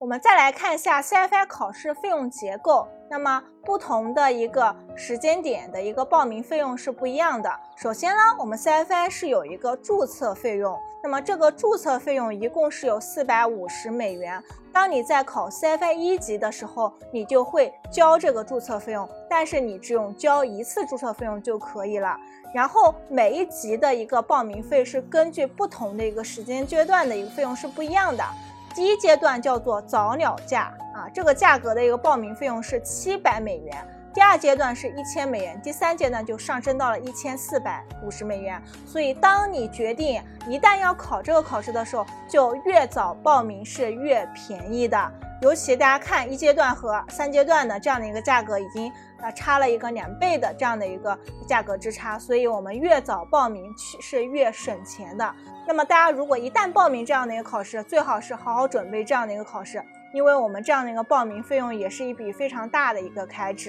我们再来看一下 CFI 考试费用结构。那么不同的一个时间点的一个报名费用是不一样的。首先呢，我们 CFI 是有一个注册费用，那么这个注册费用一共是有四百五十美元。当你在考 CFI 一级的时候，你就会交这个注册费用，但是你只用交一次注册费用就可以了。然后每一级的一个报名费是根据不同的一个时间阶段的一个费用是不一样的。第一阶段叫做早鸟价啊，这个价格的一个报名费用是七百美元。第二阶段是一千美元，第三阶段就上升到了一千四百五十美元。所以，当你决定一旦要考这个考试的时候，就越早报名是越便宜的。尤其大家看一阶段和三阶段的这样的一个价格，已经呃差了一个两倍的这样的一个价格之差。所以，我们越早报名去是越省钱的。那么，大家如果一旦报名这样的一个考试，最好是好好准备这样的一个考试，因为我们这样的一个报名费用也是一笔非常大的一个开支。